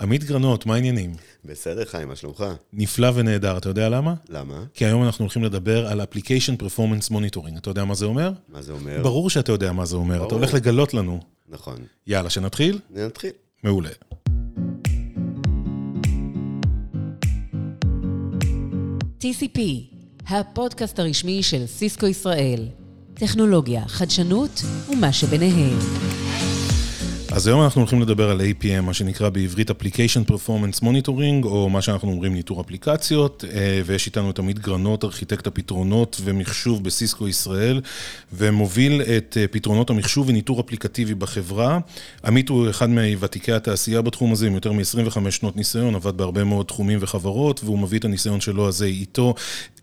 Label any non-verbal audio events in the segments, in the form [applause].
עמית גרנות, מה העניינים? בסדר, חיים, מה שלומך? נפלא ונהדר, אתה יודע למה? למה? כי היום אנחנו הולכים לדבר על Application Performance Monitoring. אתה יודע מה זה אומר? מה זה אומר? ברור שאתה יודע מה זה אומר, אתה ברור. הולך לגלות לנו. נכון. יאללה, שנתחיל? נתחיל. מעולה. TCP, הפודקאסט הרשמי של סיסקו ישראל. טכנולוגיה, חדשנות ומה שביניהם. אז היום אנחנו הולכים לדבר על APM, מה שנקרא בעברית Application Performance Monitoring, או מה שאנחנו אומרים ניטור אפליקציות, אה, ויש איתנו את עמית גרנות, ארכיטקט הפתרונות ומחשוב בסיסקו ישראל, ומוביל את אה, פתרונות המחשוב וניטור אפליקטיבי בחברה. עמית הוא אחד מוותיקי התעשייה בתחום הזה, עם יותר מ-25 שנות ניסיון, עבד בהרבה מאוד תחומים וחברות, והוא מביא את הניסיון שלו הזה איתו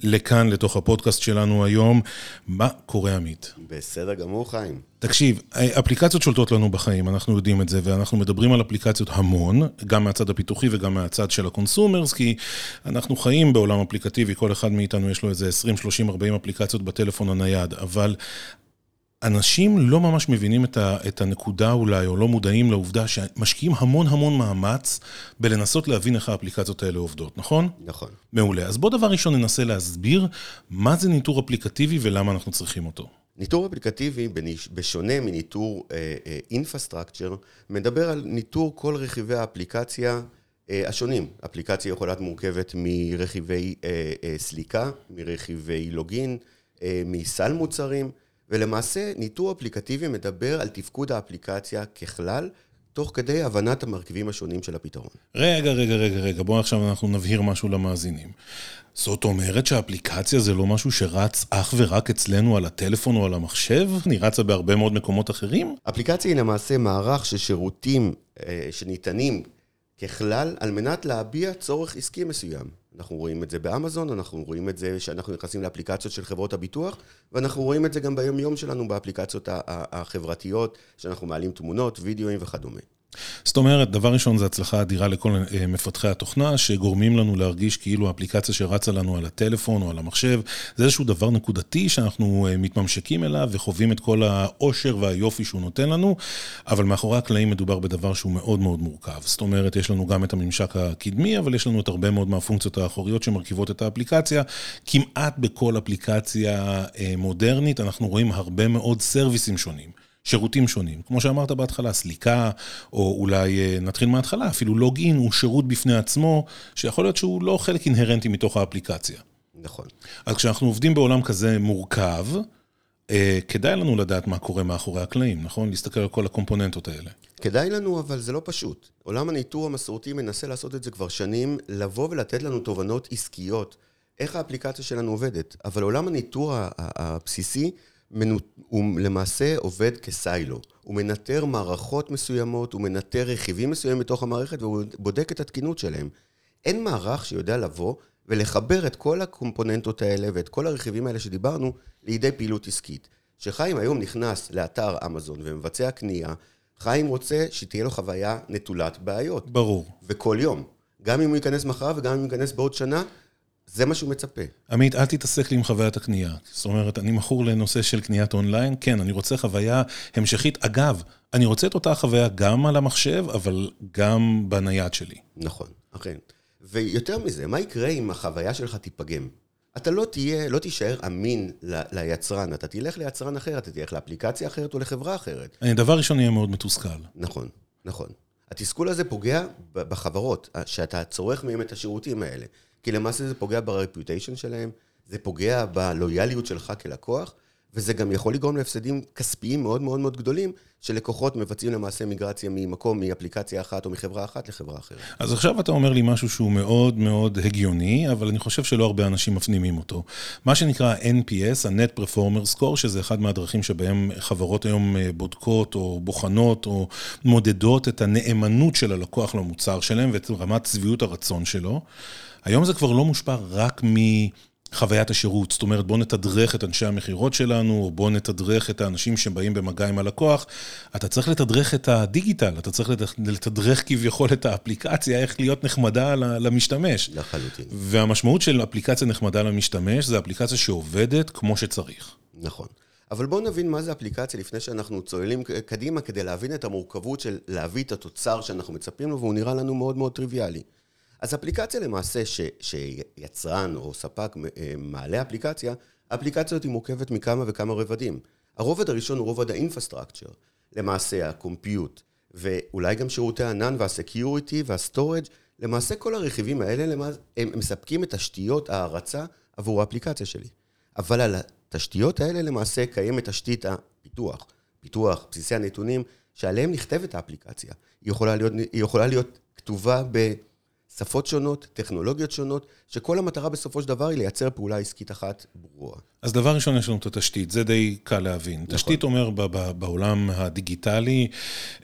לכאן, לתוך הפודקאסט שלנו היום. מה קורה, עמית? בסדר גמור, חיים. תקשיב, אפליקציות שולטות לנו בחיים, אנחנו יודעים את זה, ואנחנו מדברים על אפליקציות המון, גם מהצד הפיתוחי וגם מהצד של ה consumers, כי אנחנו חיים בעולם אפליקטיבי, כל אחד מאיתנו יש לו איזה 20, 30, 40 אפליקציות בטלפון הנייד, אבל אנשים לא ממש מבינים את, ה, את הנקודה אולי, או לא מודעים לעובדה שמשקיעים המון המון מאמץ בלנסות להבין איך האפליקציות האלה עובדות, נכון? נכון. מעולה. אז בוא דבר ראשון ננסה להסביר מה זה ניטור אפליקטיבי ולמה אנחנו צריכים אותו. ניטור אפליקטיבי, בשונה מניטור אינפרסטרקצ'ר, מדבר על ניטור כל רכיבי האפליקציה אה, השונים. אפליקציה יכולה להיות מורכבת מרכיבי אה, אה, סליקה, מרכיבי לוגין, אה, מסל מוצרים, ולמעשה ניטור אפליקטיבי מדבר על תפקוד האפליקציה ככלל, תוך כדי הבנת המרכיבים השונים של הפתרון. רגע, רגע, רגע, רגע, בואו עכשיו אנחנו נבהיר משהו למאזינים. זאת אומרת שהאפליקציה זה לא משהו שרץ אך ורק אצלנו על הטלפון או על המחשב? היא רצה בהרבה מאוד מקומות אחרים? אפליקציה היא למעשה מערך של שירותים אה, שניתנים ככלל על מנת להביע צורך עסקי מסוים. אנחנו רואים את זה באמזון, אנחנו רואים את זה שאנחנו נכנסים לאפליקציות של חברות הביטוח, ואנחנו רואים את זה גם ביום יום שלנו באפליקציות החברתיות, שאנחנו מעלים תמונות, וידאוים וכדומה. זאת אומרת, דבר ראשון זה הצלחה אדירה לכל אה, מפתחי התוכנה, שגורמים לנו להרגיש כאילו האפליקציה שרצה לנו על הטלפון או על המחשב, זה איזשהו דבר נקודתי שאנחנו אה, מתממשקים אליו וחווים את כל העושר והיופי שהוא נותן לנו, אבל מאחורי הקלעים מדובר בדבר שהוא מאוד מאוד מורכב. זאת אומרת, יש לנו גם את הממשק הקדמי, אבל יש לנו את הרבה מאוד מהפונקציות האחוריות שמרכיבות את האפליקציה. כמעט בכל אפליקציה אה, מודרנית אנחנו רואים הרבה מאוד סרוויסים שונים. שירותים שונים. כמו שאמרת בהתחלה, סליקה, או אולי אה, נתחיל מההתחלה, אפילו לוגין הוא שירות בפני עצמו, שיכול להיות שהוא לא חלק אינהרנטי מתוך האפליקציה. נכון. אז כשאנחנו עובדים בעולם כזה מורכב, אה, כדאי לנו לדעת מה קורה מאחורי הקלעים, נכון? להסתכל על כל הקומפוננטות האלה. כדאי לנו, אבל זה לא פשוט. עולם הניטור המסורתי מנסה לעשות את זה כבר שנים, לבוא ולתת לנו תובנות עסקיות, איך האפליקציה שלנו עובדת. אבל עולם הניטור הבסיסי, הוא למעשה עובד כסיילו. הוא מנטר מערכות מסוימות, הוא מנטר רכיבים מסוימים בתוך המערכת, והוא בודק את התקינות שלהם. אין מערך שיודע לבוא ולחבר את כל הקומפוננטות האלה ואת כל הרכיבים האלה שדיברנו לידי פעילות עסקית. כשחיים היום נכנס לאתר אמזון ומבצע קנייה, חיים רוצה שתהיה לו חוויה נטולת בעיות. ברור. וכל יום. גם אם הוא ייכנס מחר וגם אם הוא ייכנס בעוד שנה, זה מה שהוא מצפה. עמית, אל תתעסק לי עם חוויית הקנייה. זאת אומרת, אני מכור לנושא של קניית אונליין, כן, אני רוצה חוויה המשכית. אגב, אני רוצה את אותה חוויה גם על המחשב, אבל גם בנייד שלי. נכון, אכן. ויותר מזה, מה יקרה אם החוויה שלך תיפגם? אתה לא תהיה, לא תישאר אמין ל- ליצרן, אתה תלך ליצרן אחר, אתה תלך לאפליקציה אחרת או לחברה אחרת. אני דבר ראשון אהיה מאוד מתוסכל. נכון, נכון. התסכול הזה פוגע בחברות, שאתה צורך מהם את השירותים האלה. כי למעשה זה פוגע ברפיוטיישן שלהם, זה פוגע בלויאליות שלך כלקוח, וזה גם יכול לגרום להפסדים כספיים מאוד מאוד מאוד גדולים, שלקוחות מבצעים למעשה מיגרציה ממקום, מאפליקציה אחת או מחברה אחת לחברה אחרת. אז עכשיו אתה אומר לי משהו שהוא מאוד מאוד הגיוני, אבל אני חושב שלא הרבה אנשים מפנימים אותו. מה שנקרא NPS, ה-Net Performer Score, שזה אחד מהדרכים שבהם חברות היום אה, בודקות או בוחנות או מודדות את הנאמנות של הלקוח למוצר שלהם ואת רמת שביעות הרצון שלו. היום זה כבר לא מושפע רק מ... חוויית השירות, זאת אומרת בוא נתדרך את אנשי המכירות שלנו, או בוא נתדרך את האנשים שבאים במגע עם הלקוח, אתה צריך לתדרך את הדיגיטל, אתה צריך לתדרך כביכול את האפליקציה, איך להיות נחמדה למשתמש. לחלוטין. והמשמעות של אפליקציה נחמדה למשתמש, זה אפליקציה שעובדת כמו שצריך. נכון. אבל בואו נבין מה זה אפליקציה לפני שאנחנו צוללים קדימה כדי להבין את המורכבות של להביא את התוצר שאנחנו מצפים לו, והוא נראה לנו מאוד מאוד טריוויאלי. אז אפליקציה למעשה ש, שיצרן או ספק אה, מעלה אפליקציה, האפליקציה הזאת היא מורכבת מכמה וכמה רבדים. הרובד הראשון הוא רובד ה infrastructure, למעשה ה compute, ואולי גם שירותי הענן וה security וה storage, למעשה כל הרכיבים האלה למעשה, הם מספקים את תשתיות ההרצה עבור האפליקציה שלי. אבל על התשתיות האלה למעשה קיימת תשתית הפיתוח, פיתוח בסיסי הנתונים שעליהם נכתבת האפליקציה. היא יכולה להיות, היא יכולה להיות כתובה בשפות שונות, טכנולוגיות שונות, שכל המטרה בסופו של דבר היא לייצר פעולה עסקית אחת ברורה. אז דבר ראשון יש לנו את התשתית, זה די קל להבין. נכון. תשתית אומר בעולם הדיגיטלי,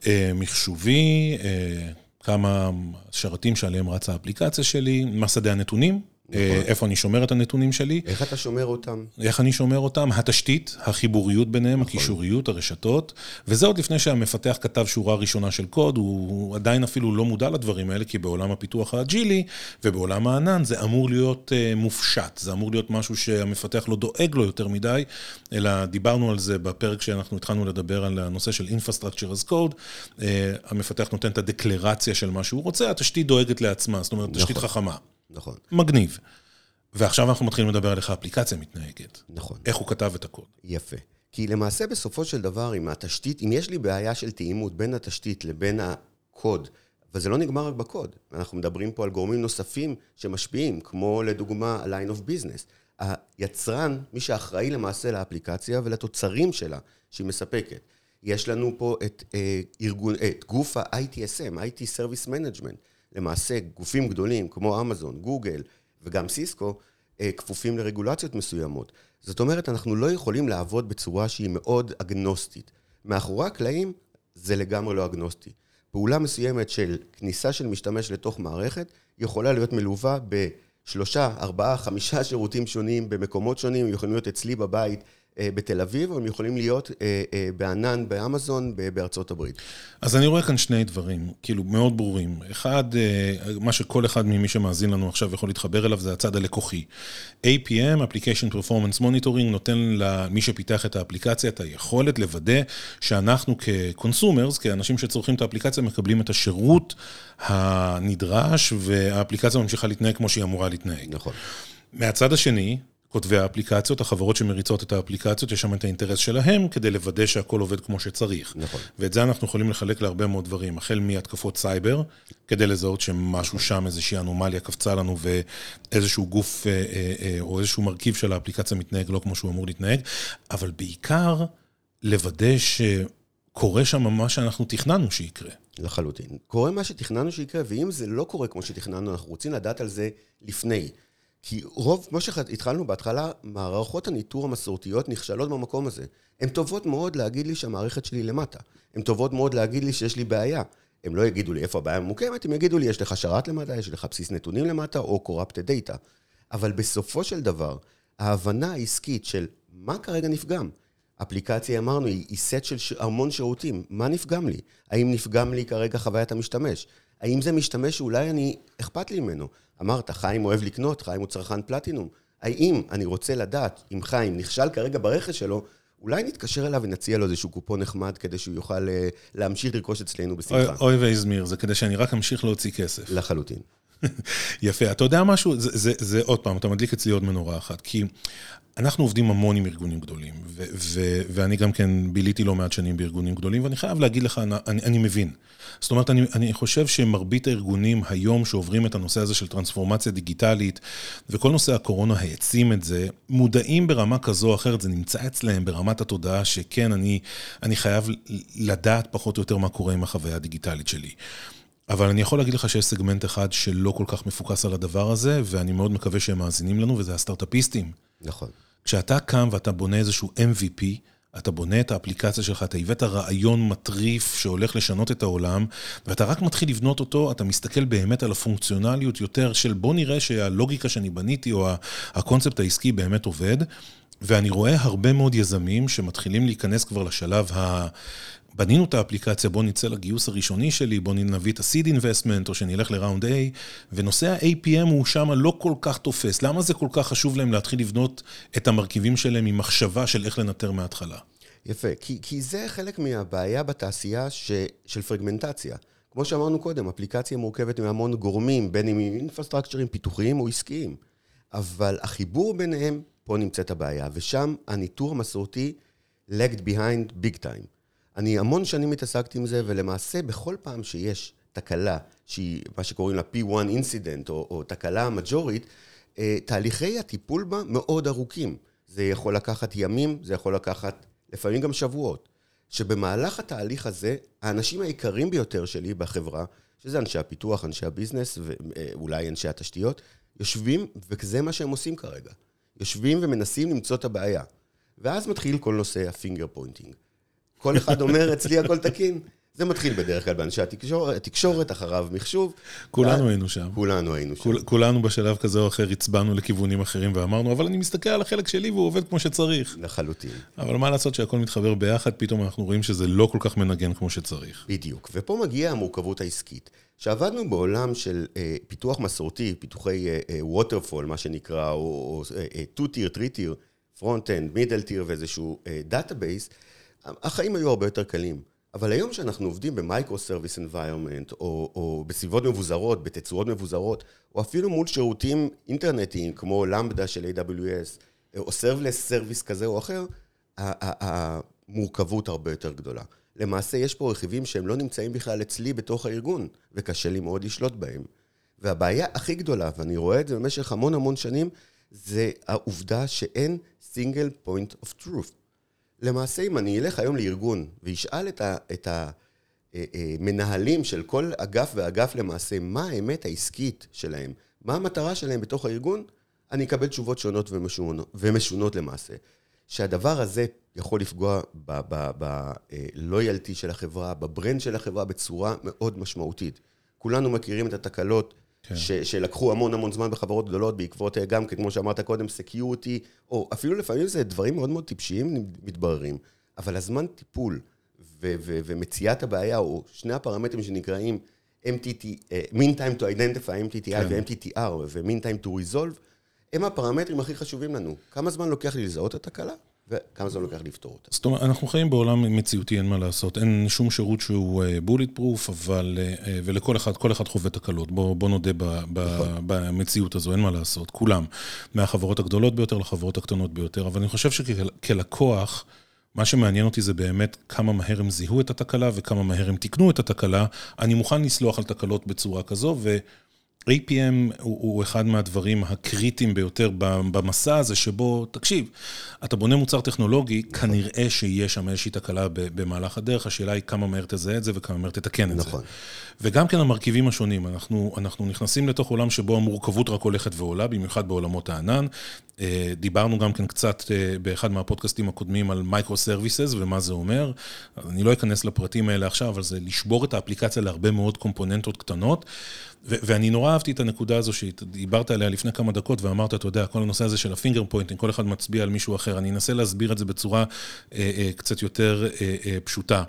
אה, מחשובי, אה, כמה שרתים שעליהם רצה האפליקציה שלי, מסדי הנתונים. איפה אני שומר את הנתונים שלי. איך אתה שומר אותם? איך אני שומר אותם, התשתית, החיבוריות ביניהם, נכון. הקישוריות, הרשתות, וזה עוד לפני שהמפתח כתב שורה ראשונה של קוד, הוא עדיין אפילו לא מודע לדברים האלה, כי בעולם הפיתוח האג'ילי ובעולם הענן זה אמור להיות uh, מופשט, זה אמור להיות משהו שהמפתח לא דואג לו יותר מדי, אלא דיברנו על זה בפרק שאנחנו התחלנו לדבר על הנושא של Infrastructure as Code, uh, המפתח נותן את הדקלרציה של מה שהוא רוצה, התשתית דואגת לעצמה, זאת אומרת, נכון. תשתית חכמה. נכון. מגניב. ועכשיו אנחנו מתחילים לדבר על איך האפליקציה מתנהגת. נכון. איך הוא כתב את הקוד. יפה. כי למעשה בסופו של דבר, אם התשתית, אם יש לי בעיה של תאימות בין התשתית לבין הקוד, וזה לא נגמר רק בקוד, אנחנו מדברים פה על גורמים נוספים שמשפיעים, כמו לדוגמה line of business. היצרן, מי שאחראי למעשה לאפליקציה ולתוצרים שלה שהיא מספקת. יש לנו פה את, אה, ארגון, את גוף ה-ITSM, IT Service Management. למעשה גופים גדולים כמו אמזון, גוגל וגם סיסקו, אה, כפופים לרגולציות מסוימות. זאת אומרת, אנחנו לא יכולים לעבוד בצורה שהיא מאוד אגנוסטית. מאחורי הקלעים זה לגמרי לא אגנוסטי. פעולה מסוימת של כניסה של משתמש לתוך מערכת יכולה להיות מלווה בשלושה, ארבעה, חמישה שירותים שונים במקומות שונים, יכולים להיות אצלי בבית. אה, בתל אביב, או הם יכולים להיות אה, אה, בענן באמזון בארצות הברית. אז אני רואה כאן שני דברים, כאילו, מאוד ברורים. אחד, מה שכל אחד ממי שמאזין לנו עכשיו יכול להתחבר אליו, זה הצד הלקוחי. APM, Application Performance Monitoring, נותן למי שפיתח את האפליקציה את היכולת לוודא שאנחנו כ consumers, כאנשים שצורכים את האפליקציה, מקבלים את השירות הנדרש, והאפליקציה ממשיכה להתנהג כמו שהיא אמורה להתנהג. נכון. מהצד השני, כותבי האפליקציות, החברות שמריצות את האפליקציות, יש שם את האינטרס שלהם כדי לוודא שהכל עובד כמו שצריך. נכון. ואת זה אנחנו יכולים לחלק להרבה מאוד דברים, החל מהתקפות סייבר, כדי לזהות שמשהו שם, איזושהי אנומליה קפצה לנו ואיזשהו גוף אה, אה, אה, או איזשהו מרכיב של האפליקציה מתנהג לא כמו שהוא אמור להתנהג, אבל בעיקר לוודא שקורה שם מה שאנחנו תכננו שיקרה. לחלוטין. קורה מה שתכננו שיקרה, ואם זה לא קורה כמו שתכננו, אנחנו רוצים לדעת על זה לפני. כי רוב, כמו שהתחלנו בהתחלה, מערכות הניטור המסורתיות נכשלות במקום הזה. הן טובות מאוד להגיד לי שהמערכת שלי למטה. הן טובות מאוד להגיד לי שיש לי בעיה. הם לא יגידו לי איפה הבעיה ממוקמת, הם יגידו לי יש לך שרת למטה, יש לך בסיס נתונים למטה, או corrupted data. אבל בסופו של דבר, ההבנה העסקית של מה כרגע נפגם, אפליקציה, אמרנו, היא, סט של. המון שירותים. מה נפגם לי? האם נפגם לי כרגע חוויית המשתמש? האם זה משתמש שאולי אני, אכפת לי ממנו? אמרת, חיים אוהב לקנות, חיים הוא צרכן פלטינום. האם אני רוצה לדעת אם חיים נכשל כרגע ברכש שלו, אולי נתקשר אליו ונציע לו איזשהו קופון נחמד כדי שהוא יוכל אה, להמשיך לרכוש אצלנו בשמחה. אוי ואזמיר, זה כדי שאני רק אמשיך להוציא כסף. לחלוטין. [laughs] יפה, אתה יודע משהו? זה, זה, זה עוד פעם, אתה מדליק אצלי עוד מנורה אחת, כי אנחנו עובדים המון עם ארגונים גדולים, ו- ו- ואני גם כן ביליתי לא מעט שנים בארגונים גדולים, ואני חייב להגיד לך, אני, אני מבין. זאת אומרת, אני, אני חושב שמרבית הארגונים היום שעוברים את הנושא הזה של טרנספורמציה דיגיטלית, וכל נושא הקורונה העצים את זה, מודעים ברמה כזו או אחרת, זה נמצא אצלהם ברמת התודעה שכן, אני, אני חייב לדעת פחות או יותר מה קורה עם החוויה הדיגיטלית שלי. אבל אני יכול להגיד לך שיש סגמנט אחד שלא כל כך מפוקס על הדבר הזה, ואני מאוד מקווה שהם מאזינים לנו, וזה הסטארט-אפיסטים. נכון. כשאתה קם ואתה בונה איזשהו MVP, אתה בונה את האפליקציה שלך, אתה הבאת רעיון מטריף שהולך לשנות את העולם, ואתה רק מתחיל לבנות אותו, אתה מסתכל באמת על הפונקציונליות יותר של בוא נראה שהלוגיקה שאני בניתי, או הקונספט העסקי באמת עובד, ואני רואה הרבה מאוד יזמים שמתחילים להיכנס כבר לשלב ה... בנינו את האפליקציה, בוא נצא לגיוס הראשוני שלי, בוא נביא את ה-seed investment, או שנלך לראונד A, ונושא ה-APM הוא שם לא כל כך תופס. למה זה כל כך חשוב להם להתחיל לבנות את המרכיבים שלהם עם מחשבה של איך לנטר מההתחלה? יפה, כי, כי זה חלק מהבעיה בתעשייה ש, של פרגמנטציה. כמו שאמרנו קודם, אפליקציה מורכבת מהמון גורמים, בין אם עם אינפרסטרקצ'רים פיתוחיים או עסקיים. אבל החיבור ביניהם, פה נמצאת הבעיה, ושם הניטור המסורתי lagged behind big time. אני המון שנים התעסקתי עם זה, ולמעשה בכל פעם שיש תקלה, שהיא מה שקוראים לה P1 incident, או, או תקלה מג'ורית, אה, תהליכי הטיפול בה מאוד ארוכים. זה יכול לקחת ימים, זה יכול לקחת לפעמים גם שבועות. שבמהלך התהליך הזה, האנשים העיקרים ביותר שלי בחברה, שזה אנשי הפיתוח, אנשי הביזנס ואולי אנשי התשתיות, יושבים, וזה מה שהם עושים כרגע. יושבים ומנסים למצוא את הבעיה. ואז מתחיל כל נושא ה finger pointing. כל אחד אומר, אצלי הכל תקין. זה מתחיל בדרך כלל באנשי התקשורת, התקשורת, אחריו מחשוב. כולנו היינו שם. כולנו היינו שם. כולנו בשלב כזה או אחר הצבענו לכיוונים אחרים ואמרנו, אבל אני מסתכל על החלק שלי והוא עובד כמו שצריך. לחלוטין. אבל מה לעשות שהכל מתחבר ביחד, פתאום אנחנו רואים שזה לא כל כך מנגן כמו שצריך. בדיוק. ופה מגיעה המורכבות העסקית. שעבדנו בעולם של אה, פיתוח מסורתי, פיתוחי waterfall, אה, מה שנקרא, או 2-tier, 3-tier, front-end, middle-tier ואיזשהו database, החיים היו הרבה יותר קלים. אבל היום כשאנחנו עובדים ב micro-service environment, או בסביבות מבוזרות, בתצורות מבוזרות, או אפילו מול שירותים אינטרנטיים, כמו Lambda של AWS, או serverless service כזה או אחר, המורכבות הרבה יותר גדולה. למעשה, יש פה רכיבים שהם לא נמצאים בכלל אצלי בתוך הארגון, וקשה לי מאוד לשלוט בהם. והבעיה הכי גדולה, ואני רואה את זה במשך המון המון שנים, זה העובדה שאין single point of truth. למעשה, אם אני אלך היום לארגון וישאל את המנהלים אה, אה, של כל אגף ואגף למעשה, מה האמת העסקית שלהם, מה המטרה שלהם בתוך הארגון, אני אקבל תשובות שונות ומשונות, ומשונות למעשה. שהדבר הזה יכול לפגוע ב loyalty של החברה, ב brand של החברה בצורה מאוד משמעותית. כולנו מכירים את התקלות כן. ש, שלקחו המון המון זמן בחברות גדולות בעקבות אה, גם, כמו שאמרת קודם, security, או אפילו לפעמים זה דברים מאוד מאוד טיפשיים מתבררים, אבל הזמן טיפול ו- ו- ומציאת הבעיה, או שני הפרמטרים שנקראים MTT, uh, אה, mean time to identify, MTTI כן. ו-MTTR, ו-mean time to resolve, הם הפרמטרים הכי חשובים לנו. כמה זמן לוקח לי לזהות את התקלה? וכמה זמן לוקח לפתור אותה. זאת אומרת, אנחנו חיים בעולם מציאותי, אין מה לעשות. אין שום שירות שהוא בוליט uh, פרוף, אבל, uh, ולכל אחד, כל אחד חווה תקלות. בוא, בוא נודה ב, ב, נכון. במציאות הזו, אין מה לעשות. כולם. מהחברות הגדולות ביותר לחברות הקטנות ביותר. אבל אני חושב שכלקוח, מה שמעניין אותי זה באמת כמה מהר הם זיהו את התקלה וכמה מהר הם תיקנו את התקלה. אני מוכן לסלוח על תקלות בצורה כזו, ו... APM הוא, הוא אחד מהדברים הקריטיים ביותר במסע הזה, שבו, תקשיב, אתה בונה מוצר טכנולוגי, כנראה שיש שם איזושהי תקלה במהלך הדרך, השאלה היא כמה מהר תזהה את זה וכמה מהר תתקן את נכון. זה. וגם כן המרכיבים השונים, אנחנו, אנחנו נכנסים לתוך עולם שבו המורכבות רק הולכת ועולה, במיוחד בעולמות הענן. אה, דיברנו גם כן קצת אה, באחד מהפודקאסטים הקודמים על micro-services ומה זה אומר. אני לא אכנס לפרטים האלה עכשיו, אבל זה לשבור את האפליקציה להרבה מאוד קומפוננטות קטנות. ואני נורא אהבתי את הנקודה הזו שדיברת עליה לפני כמה דקות ואמרת, אתה יודע, כל הנושא הזה של ה finger pointing, כל אחד מצביע על מישהו אחר. אני אנסה להסביר את זה בצורה אה, אה, קצת יותר אה, אה, פשוטה.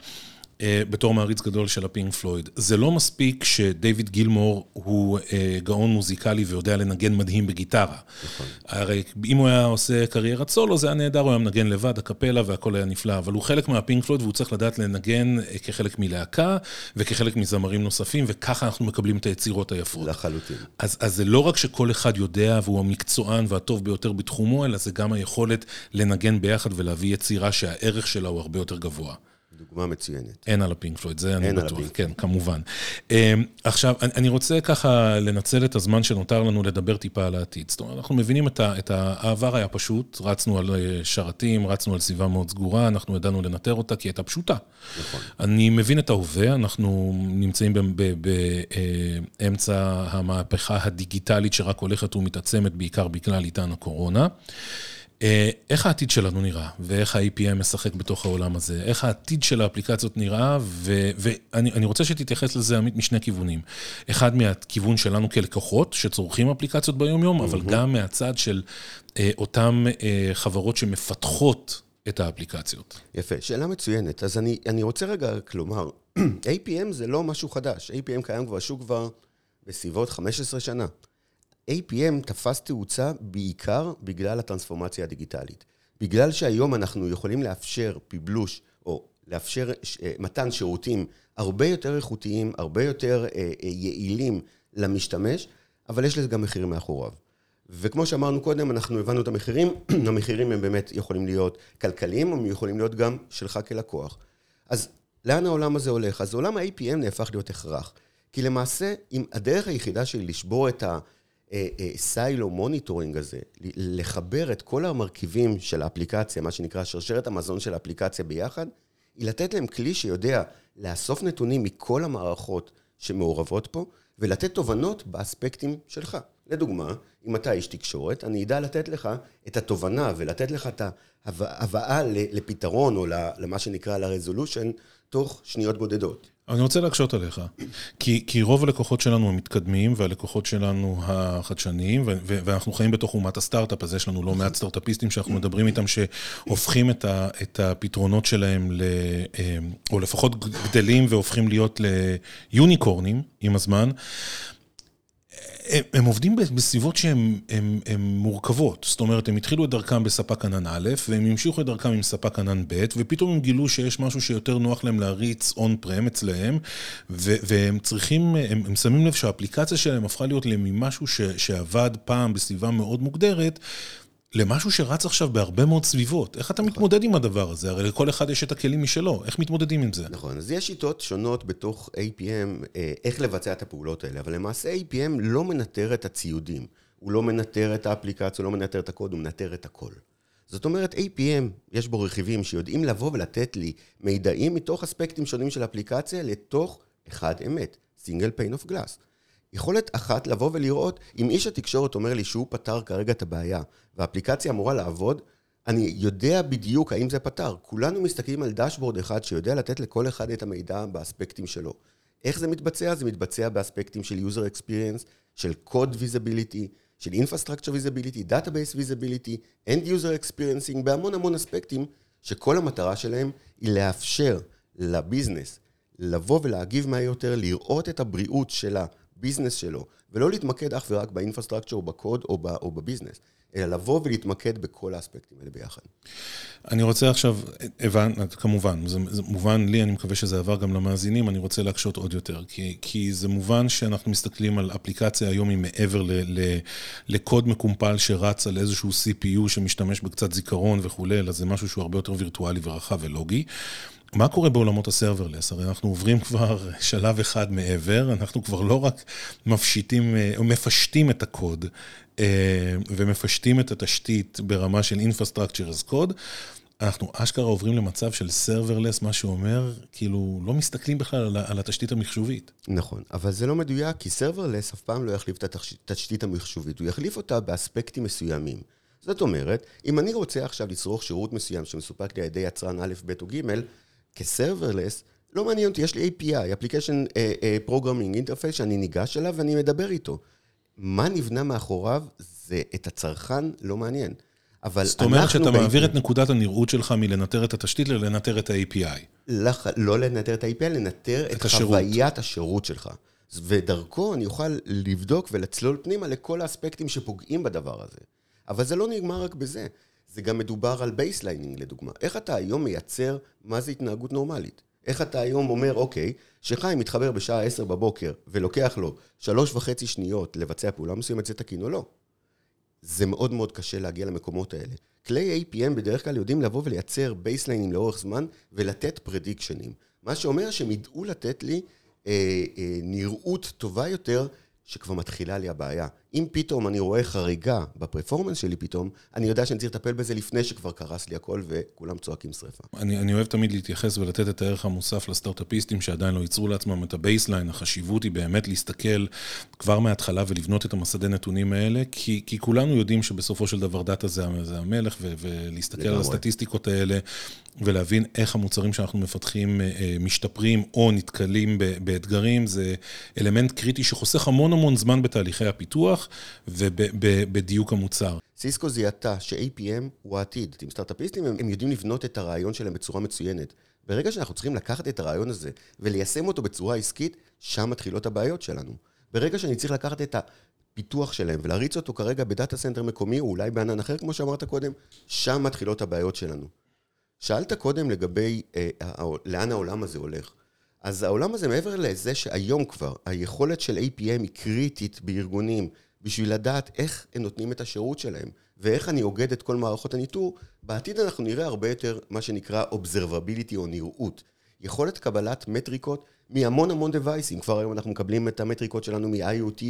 אה, בתור מעריץ גדול של הפינק פלויד. זה לא מספיק שדייוויד גילמור הוא אה, גאון מוזיקלי ויודע לנגן מדהים בגיטרה. נכון. הרי אם הוא היה עושה קריירת סולו, זה היה נהדר, הוא היה מנגן לבד, הקפלה והכל היה נפלא, אבל הוא חלק מהפינק פלויד והוא צריך לדעת לנגן אה, כחלק מלהקה וכחלק מזמרים נוספים, וככה אנחנו מקבלים את היצירות היפות. לחלוטין. אז, אז זה לא רק שכל אחד יודע והוא המקצוען והטוב ביותר בתחומו, אלא זה גם היכולת לנגן ביחד ולהביא יצירה שהערך שלה הוא הרבה יותר גבוה. דוגמה מצוינת. אין על הפינק פלויד, זה אני בטוח, כן, כמובן. אמ, עכשיו, אני רוצה ככה לנצל את הזמן שנותר לנו לדבר טיפה על העתיד. זאת אומרת, אנחנו מבינים את העבר היה פשוט, רצנו על אה, שרתים, רצנו על סביבה מאוד סגורה, אנחנו ידענו לנטר אותה כי הייתה פשוטה. נכון. אני מבין את ההווה, אנחנו נמצאים באמצע אה, המהפכה הדיגיטלית שרק הולכת ומתעצמת, בעיקר בגלל עידן הקורונה. אה, איך העתיד שלנו נראה, ואיך ה-APM משחק בתוך העולם הזה, איך העתיד של האפליקציות נראה, ו- ואני רוצה שתתייחס לזה, עמית, משני כיוונים. אחד מהכיוון שלנו כלקוחות, שצורכים אפליקציות ביום-יום, אבל גם מהצד של אה, אותן אה, חברות שמפתחות את האפליקציות. יפה, שאלה מצוינת. אז אני, אני רוצה רגע רק לומר, APM זה לא משהו חדש. APM קיים כבר שוק כבר בסביבות 15 שנה. APM תפס תאוצה בעיקר בגלל הטרנספורמציה הדיגיטלית. בגלל שהיום אנחנו יכולים לאפשר פיבלוש, או לאפשר אה, מתן שירותים הרבה יותר איכותיים, הרבה יותר אה, אה, יעילים למשתמש, אבל יש לזה גם מחירים מאחוריו. וכמו שאמרנו קודם, אנחנו הבנו את המחירים, [clears throat] המחירים הם באמת יכולים להיות כלכליים, הם יכולים להיות גם שלך כלקוח. אז לאן העולם הזה הולך? אז עולם ה-APM נהפך להיות הכרח. כי למעשה, אם הדרך היחידה שלי לשבור את ה silo monitoring הזה, לחבר את כל המרכיבים של האפליקציה, מה שנקרא שרשרת המזון של האפליקציה ביחד, היא לתת להם כלי שיודע לאסוף נתונים מכל המערכות שמעורבות פה, ולתת תובנות באספקטים שלך. לדוגמה, אם אתה איש תקשורת, אני אדע לתת לך את התובנה ולתת לך את ההבאה לפתרון, או למה שנקרא ל-resolution, תוך שניות בודדות. אני רוצה להקשות עליך, כי, כי רוב הלקוחות שלנו הם מתקדמים, והלקוחות שלנו החדשניים, ואנחנו חיים בתוך אומת הסטארט-אפ, אז יש לנו לא מעט סטארט-אפיסטים שאנחנו מדברים איתם, שהופכים את, ה, את הפתרונות שלהם, ל, אה, או לפחות גדלים והופכים להיות ליוניקורנים עם הזמן. הם, הם עובדים בסביבות שהן מורכבות, זאת אומרת, הם התחילו את דרכם בספק ענן א', והם המשיכו את דרכם עם ספק ענן ב', ופתאום הם גילו שיש משהו שיותר נוח להם להריץ און פרם אצלהם, ו, והם צריכים, הם, הם שמים לב שהאפליקציה שלהם הפכה להיות ממשהו שעבד פעם בסביבה מאוד מוגדרת, למשהו שרץ עכשיו בהרבה מאוד סביבות. איך אתה נכון. מתמודד עם הדבר הזה? הרי לכל אחד יש את הכלים משלו, איך מתמודדים עם זה? נכון, אז יש שיטות שונות בתוך APM, אה, איך לבצע את הפעולות האלה, אבל למעשה APM לא מנטר את הציודים, הוא לא מנטר את האפליקציה, הוא לא מנטר את הקוד, הוא מנטר את הכל. זאת אומרת, APM, יש בו רכיבים שיודעים לבוא ולתת לי מידעים מתוך אספקטים שונים של אפליקציה לתוך אחד אמת, single pane of glass. יכולת אחת לבוא ולראות, אם איש התקשורת אומר לי שהוא פתר כרגע את הבעיה, והאפליקציה אמורה לעבוד, אני יודע בדיוק האם זה פתר. כולנו מסתכלים על דשבורד אחד שיודע לתת לכל אחד את המידע באספקטים שלו. איך זה מתבצע? זה מתבצע באספקטים של user experience, של code visibility, של infrastructure visibility, database visibility, end user experiencing, בהמון המון אספקטים, שכל המטרה שלהם היא לאפשר לביזנס לבוא ולהגיב מהר יותר, לראות את הבריאות שלה בביזנס שלו, ולא להתמקד אך ורק באינפרסטרקצ'ר או בקוד או, או בביזנס, אלא לבוא ולהתמקד בכל האספקטים האלה ביחד. אני רוצה עכשיו, הבנ, כמובן, זה, זה מובן לי, אני מקווה שזה עבר גם למאזינים, אני רוצה להקשות עוד יותר, כי, כי זה מובן שאנחנו מסתכלים על אפליקציה היום היא מעבר ל, ל, לקוד מקומפל שרץ על איזשהו CPU שמשתמש בקצת זיכרון וכולי, אלא זה משהו שהוא הרבה יותר וירטואלי ורחב ולוגי. מה קורה בעולמות הסרברלס? הרי אנחנו עוברים כבר שלב אחד מעבר, אנחנו כבר לא רק מפשיטים, אה, מפשטים את הקוד אה, ומפשטים את התשתית ברמה של Infrastructure as Code, אנחנו אשכרה עוברים למצב של serverless, מה שאומר, כאילו, לא מסתכלים בכלל על, על התשתית המחשובית. נכון, אבל זה לא מדויק, כי serverless אף פעם לא יחליף את התשתית המחשובית, הוא יחליף אותה באספקטים מסוימים. זאת אומרת, אם אני רוצה עכשיו לצרוך שירות מסוים שמסופק לי על ידי יצרן א', ב' או ג', כ serverless, לא מעניין אותי, יש לי API, Application uh, uh, Programming Interface, שאני ניגש אליו ואני מדבר איתו. מה נבנה מאחוריו, זה את הצרכן לא מעניין. אבל זאת אומרת שאתה מעביר את נקודת הנראות שלך מלנטר את התשתית ללנטר את ה-API. לח... לא לנטר את ה-API, לנטר את, את חוויית השירות שלך. ודרכו אני אוכל לבדוק ולצלול פנימה לכל האספקטים שפוגעים בדבר הזה. אבל זה לא נגמר רק בזה. זה גם מדובר על baselining לדוגמה. איך אתה היום מייצר מה זה התנהגות נורמלית? איך אתה היום אומר, אוקיי, שחיים מתחבר בשעה 10 בבוקר ולוקח לו שלוש וחצי שניות לבצע פעולה מסוימת, זה תקין או לא? זה מאוד מאוד קשה להגיע למקומות האלה. כלי APM בדרך כלל יודעים לבוא ולייצר בייסליינים לאורך זמן ולתת פרדיקשנים. מה שאומר שהם ידעו לתת לי אה, אה, נראות טובה יותר שכבר מתחילה לי הבעיה. אם פתאום אני רואה חריגה בפרפורמנס שלי פתאום, אני יודע שאני צריך לטפל בזה לפני שכבר קרס לי הכל וכולם צועקים שרפה. אני, אני אוהב תמיד להתייחס ולתת את הערך המוסף לסטארט-אפיסטים שעדיין לא ייצרו לעצמם את ה baseline, החשיבות היא באמת להסתכל כבר מההתחלה ולבנות את המסדי נתונים האלה, כי, כי כולנו יודעים שבסופו של דבר data זה, זה המלך, ו, ולהסתכל לגמרי. על הסטטיסטיקות האלה ולהבין איך המוצרים שאנחנו מפתחים אה, אה, משתפרים או נתקלים באתגרים, זה אלמנט קריטי שחוסך המון המון זמן בתהליכי הפיתוח. בפיתוח ובדיוק המוצר. סיסקו זיהתה ש-APM הוא העתיד. עם סטארט-אפיסטים הם, הם יודעים לבנות את הרעיון שלהם בצורה מצוינת. ברגע שאנחנו צריכים לקחת את הרעיון הזה וליישם אותו בצורה עסקית, שם מתחילות הבעיות שלנו. ברגע שאני צריך לקחת את הפיתוח שלהם ולהריץ אותו כרגע ב data center מקומי, או אולי בענן אחר, כמו שאמרת קודם, שם מתחילות הבעיות שלנו. שאלת קודם לגבי אה, לאן העולם הזה הולך. אז העולם הזה, מעבר לזה שהיום כבר היכולת של APM היא קריטית בארגונים בשביל לדעת איך הם נותנים את השירות שלהם ואיך אני אוגד את כל מערכות הניטור, בעתיד אנחנו נראה הרבה יותר מה שנקרא Observability או נראות. יכולת קבלת מטריקות מהמון המון device-ים. כבר היום אנחנו מקבלים את המטריקות שלנו מ-IoT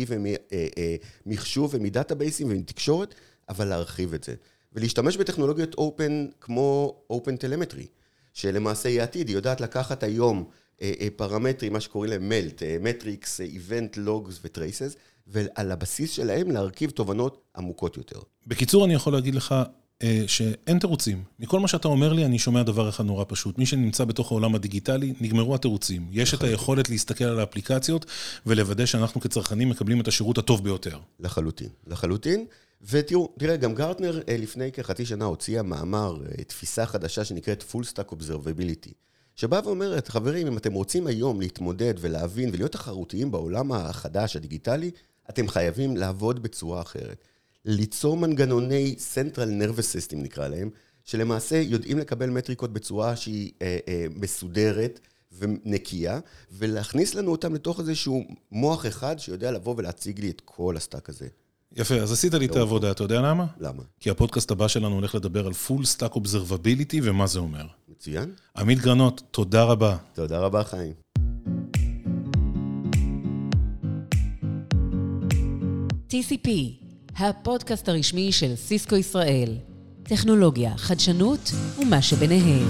וממחשוב ומ database-ים ומתקשורת, אבל להרחיב את זה. ולהשתמש בטכנולוגיות open כמו Open Telemetry, שלמעשה היא עתיד, היא יודעת לקחת היום אה, אה, פרמטרים, מה שקוראים להם MELT, metrics, event, logs ו traces, ועל הבסיס שלהם להרכיב תובנות עמוקות יותר. בקיצור, אני יכול להגיד לך אה, שאין תירוצים. מכל מה שאתה אומר לי, אני שומע דבר אחד נורא פשוט. מי שנמצא בתוך העולם הדיגיטלי, נגמרו התירוצים. יש את היכולת להסתכל על האפליקציות ולוודא שאנחנו כצרכנים מקבלים את השירות הטוב ביותר. לחלוטין, לחלוטין. ותראו, תראה, גם גרטנר לפני כחצי שנה הוציאה מאמר, תפיסה חדשה שנקראת Full Stack Observability. שבאה ואומרת, חברים, אם אתם רוצים היום להתמודד ולהבין ולהיות תחרותיים בעולם החדש, הדיגיטלי, אתם חייבים לעבוד בצורה אחרת. ליצור מנגנוני Central Nervous System נקרא להם, שלמעשה יודעים לקבל מטריקות בצורה שהיא אה, אה, מסודרת ונקייה, ולהכניס לנו אותם לתוך איזשהו מוח אחד שיודע לבוא ולהציג לי את כל ה stack הזה. יפה, אז עשית לי את העבודה, אתה יודע למה? למה? כי הפודקאסט הבא שלנו הולך לדבר על Full Stack Observability ומה זה אומר. מצוין. עמית גרנות, תודה רבה. תודה רבה, חיים. TCP, הפודקאסט הרשמי של סיסקו ישראל. טכנולוגיה, חדשנות ומה שביניהם.